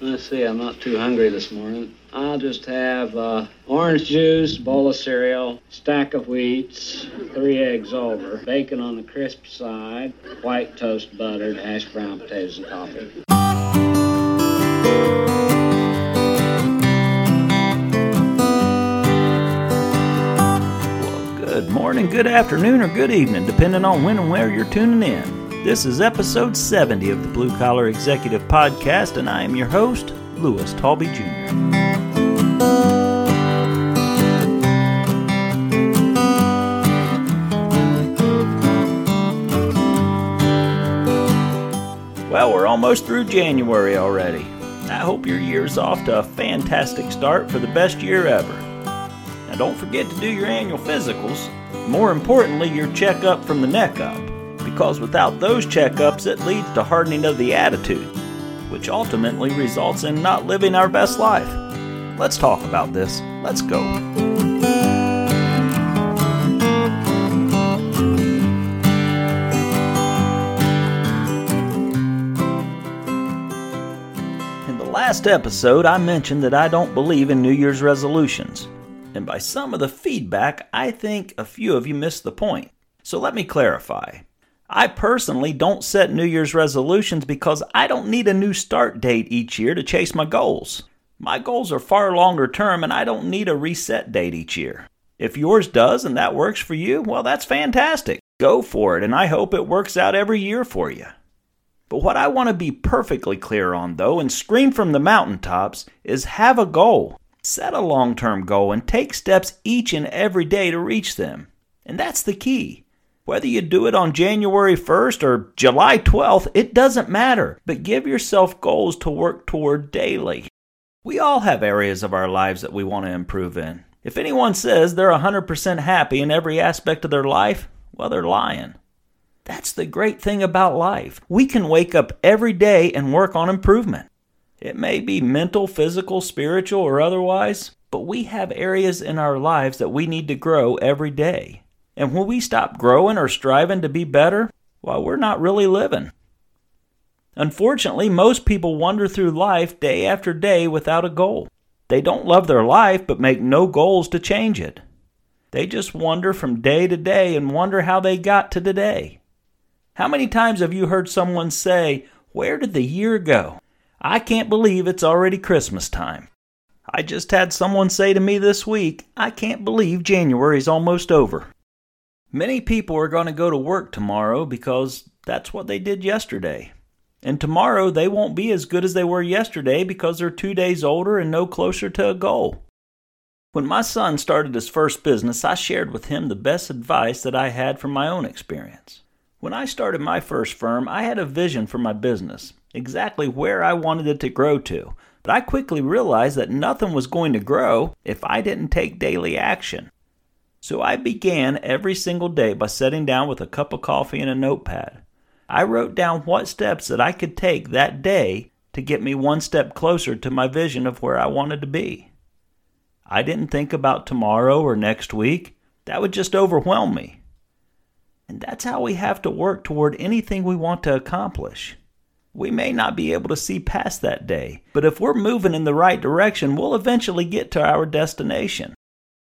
Let's see, I'm not too hungry this morning. I'll just have uh, orange juice, bowl of cereal, stack of wheats, three eggs over, bacon on the crisp side, white toast buttered, hash brown potatoes, and coffee. Well, good morning, good afternoon, or good evening, depending on when and where you're tuning in. This is episode 70 of the Blue Collar Executive Podcast, and I am your host, Lewis Talby Jr. Well, we're almost through January already. I hope your year's off to a fantastic start for the best year ever. Now, don't forget to do your annual physicals. More importantly, your checkup from the neck up because without those checkups, it leads to hardening of the attitude, which ultimately results in not living our best life. Let's talk about this. Let's go. In the last episode, I mentioned that I don't believe in New Year's resolutions. And by some of the feedback, I think a few of you missed the point. So let me clarify. I personally don't set New Year's resolutions because I don't need a new start date each year to chase my goals. My goals are far longer term and I don't need a reset date each year. If yours does and that works for you, well, that's fantastic. Go for it, and I hope it works out every year for you. But what I want to be perfectly clear on, though, and scream from the mountaintops, is have a goal. Set a long term goal and take steps each and every day to reach them. And that's the key. Whether you do it on January 1st or July 12th, it doesn't matter, but give yourself goals to work toward daily. We all have areas of our lives that we want to improve in. If anyone says they're 100% happy in every aspect of their life, well, they're lying. That's the great thing about life. We can wake up every day and work on improvement. It may be mental, physical, spiritual, or otherwise, but we have areas in our lives that we need to grow every day. And when we stop growing or striving to be better, well, we're not really living. Unfortunately, most people wander through life day after day without a goal. They don't love their life but make no goals to change it. They just wander from day to day and wonder how they got to today. How many times have you heard someone say, Where did the year go? I can't believe it's already Christmas time. I just had someone say to me this week, I can't believe January's almost over. Many people are going to go to work tomorrow because that's what they did yesterday. And tomorrow they won't be as good as they were yesterday because they're two days older and no closer to a goal. When my son started his first business, I shared with him the best advice that I had from my own experience. When I started my first firm, I had a vision for my business, exactly where I wanted it to grow to, but I quickly realized that nothing was going to grow if I didn't take daily action. So I began every single day by sitting down with a cup of coffee and a notepad. I wrote down what steps that I could take that day to get me one step closer to my vision of where I wanted to be. I didn't think about tomorrow or next week. That would just overwhelm me. And that's how we have to work toward anything we want to accomplish. We may not be able to see past that day, but if we're moving in the right direction, we'll eventually get to our destination.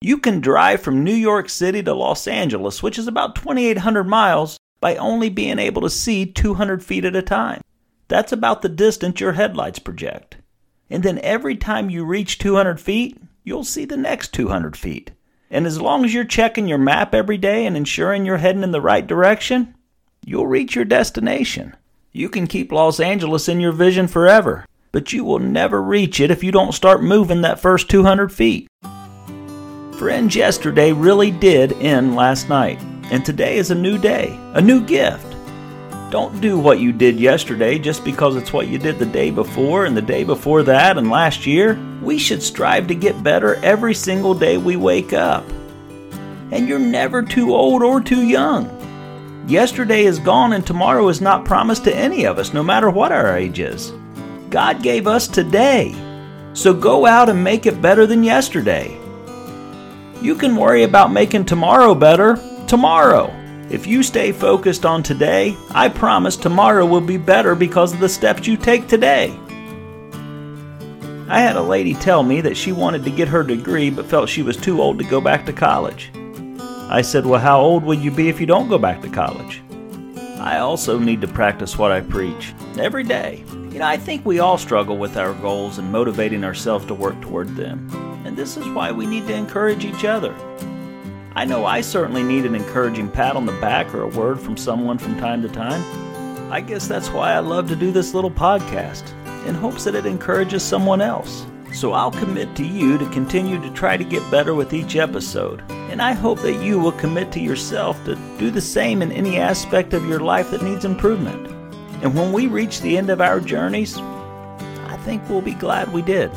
You can drive from New York City to Los Angeles, which is about 2,800 miles, by only being able to see 200 feet at a time. That's about the distance your headlights project. And then every time you reach 200 feet, you'll see the next 200 feet. And as long as you're checking your map every day and ensuring you're heading in the right direction, you'll reach your destination. You can keep Los Angeles in your vision forever, but you will never reach it if you don't start moving that first 200 feet. Friends, yesterday really did end last night, and today is a new day, a new gift. Don't do what you did yesterday just because it's what you did the day before and the day before that and last year. We should strive to get better every single day we wake up. And you're never too old or too young. Yesterday is gone and tomorrow is not promised to any of us, no matter what our age is. God gave us today. So go out and make it better than yesterday. You can worry about making tomorrow better tomorrow. If you stay focused on today, I promise tomorrow will be better because of the steps you take today. I had a lady tell me that she wanted to get her degree but felt she was too old to go back to college. I said, Well, how old will you be if you don't go back to college? I also need to practice what I preach every day. You know, I think we all struggle with our goals and motivating ourselves to work toward them. This is why we need to encourage each other. I know I certainly need an encouraging pat on the back or a word from someone from time to time. I guess that's why I love to do this little podcast, in hopes that it encourages someone else. So I'll commit to you to continue to try to get better with each episode. And I hope that you will commit to yourself to do the same in any aspect of your life that needs improvement. And when we reach the end of our journeys, I think we'll be glad we did.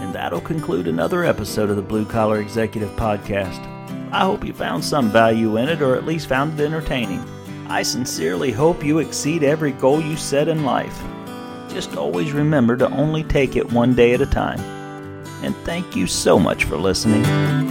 And that'll conclude another episode of the Blue Collar Executive Podcast. I hope you found some value in it or at least found it entertaining. I sincerely hope you exceed every goal you set in life. Just always remember to only take it one day at a time. And thank you so much for listening.